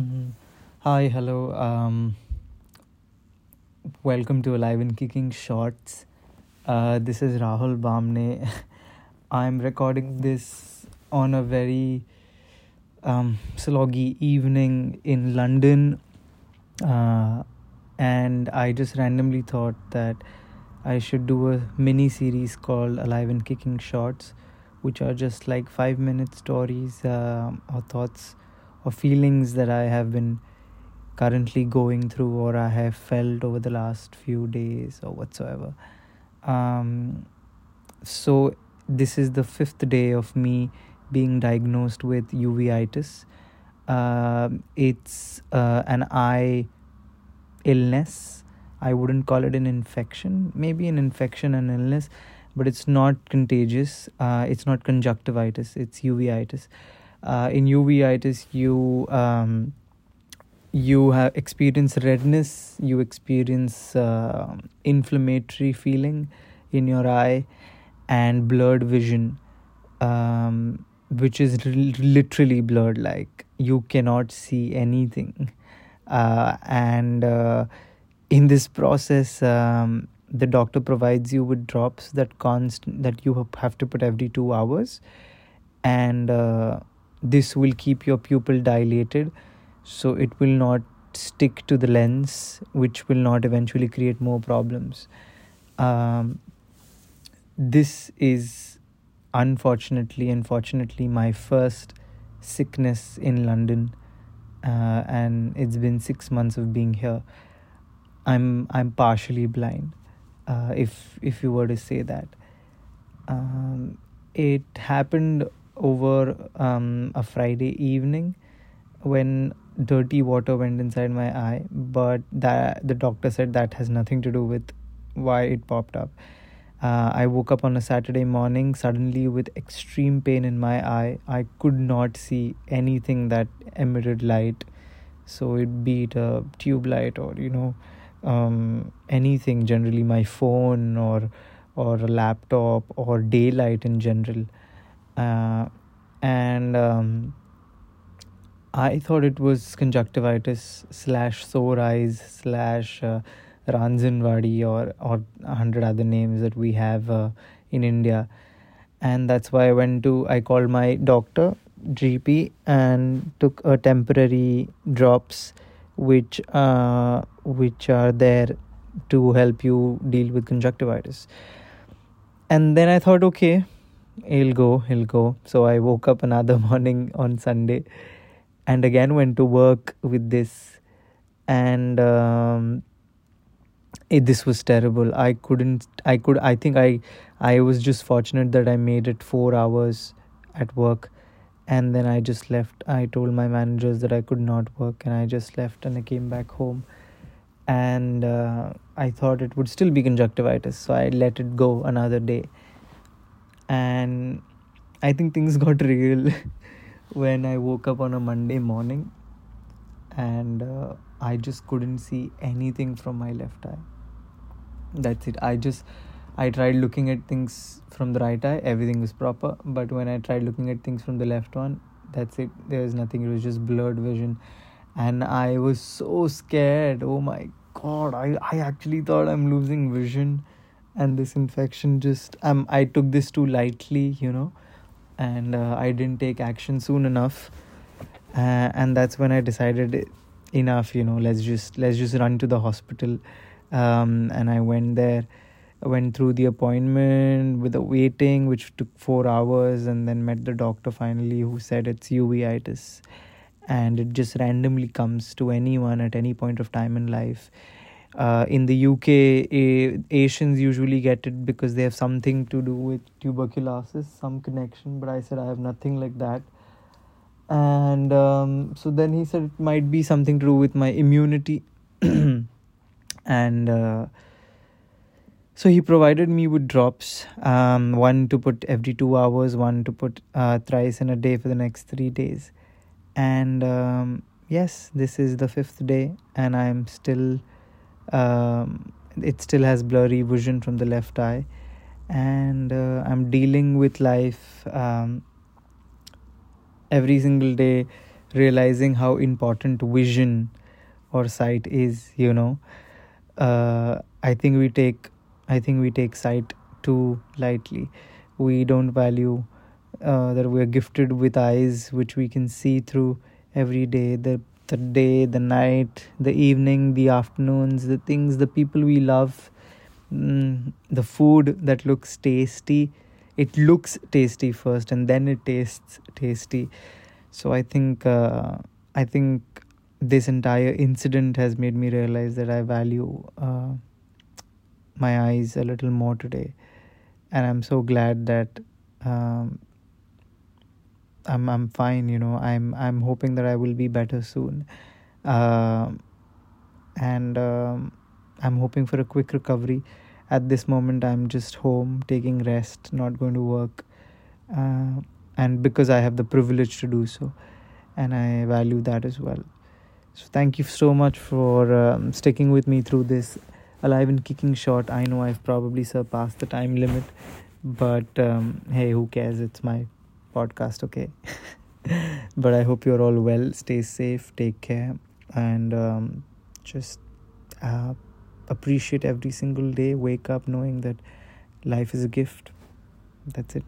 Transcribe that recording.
Mhm. Hi, hello. Um, welcome to Alive and Kicking Shorts. Uh, this is Rahul Bamne. I'm recording this on a very um, sloggy evening in London. Uh, and I just randomly thought that I should do a mini series called Alive and Kicking Shorts, which are just like five minute stories um or thoughts or feelings that I have been currently going through or I have felt over the last few days or whatsoever. Um, so, this is the fifth day of me being diagnosed with uveitis. Um it's uh, an eye illness. I wouldn't call it an infection, maybe an infection and illness, but it's not contagious. Uh, it's not conjunctivitis, it's uveitis uh, in uveitis you um, you have experience redness you experience uh, inflammatory feeling in your eye and blurred vision um, which is literally blurred like you cannot see anything. Uh, and uh, in this process um, the doctor provides you with drops that const that you have to put every 2 hours. And uh, this will keep your pupil dilated so it will not stick to the lens which will not eventually create more problems. Um, this is unfortunately unfortunately my first sickness in london uh, and it's been 6 months of being here. I'm i'm partially blind uh, if if you were to say that. Um, it happened over um, a Friday evening when dirty water went inside my eye but that the doctor said that has nothing to do with why it popped up. Uh, i woke up on a saturday morning suddenly with extreme pain in my eye. I could not see anything that emitted light so it be it a tube light or you know um, anything generally my phone or or a laptop or daylight in general uh, and um, I thought it was conjunctivitis slash sore eyes slash uh, or or a hundred other names that we have uh, in India, and that's why I went to I called my doctor GP and took a temporary drops, which uh, which are there to help you deal with conjunctivitis. And then I thought, okay, he'll go, he'll go. So I woke up another morning on Sunday and again went to work with this. And um, it, this was terrible. I couldn't, I could, I think I, I was just fortunate that I made it four hours at work. And then I just left. I told my managers that I could not work and I just left and I came back home. And uh, I thought it would still be conjunctivitis. So I let it go another day and I think things got real when I woke up on a Monday morning and uh, I just couldn't see anything from my left eye. That's it. I just I tried looking at things from the right eye, everything was proper, but when I tried looking at things from the left one, that's it. There was nothing. It was just blurred vision, and I was so scared. Oh my god! I I actually thought I'm losing vision and this infection just um I took this too lightly, you know, and uh, I didn't take action soon enough, uh, and that's when I decided enough, you know, let's just let's just run to the hospital, um, and I went there. I went through the appointment with the waiting, which took four hours, and then met the doctor finally, who said it's uveitis, and it just randomly comes to anyone at any point of time in life uh, in the UK, a- Asians usually get it because they have something to do with tuberculosis, some connection. But I said I have nothing like that. And um, so then he said it might be something to do with my immunity. and uh, so he provided me with drops um, one to put every two hours, one to put uh, thrice in a day for the next three days. And um, yes, this is the fifth day, and I'm still um, it still has blurry vision from the left eye. And uh, i'm dealing with life um, every single day realizing how important vision or sight is you know. Uh, i think we take i think we take sight too lightly. We don't value uh, that we're gifted with eyes which we can see through every day. The the day the night the evening the afternoons the things the people we love mm, the food that looks tasty. It looks tasty first and then it tastes tasty. So i think uh, i think this entire incident has made me realize that i value uh, my eyes a little more today. And i'm so glad that um, I'm I'm fine. You know, I'm I'm hoping that I will be better soon, uh, and um, I'm hoping for a quick recovery. At this moment, I'm just home taking rest, not going to work, uh, and because I have the privilege to do so, and I value that as well. So thank you so much for um, sticking with me through this alive and kicking short. I know I've probably surpassed the time limit, but um, hey, who cares? It's my podcast okay? But i hope you're all well. Stay safe take care and um, just uh, appreciate every single day. Wake up knowing that life is a gift. That's it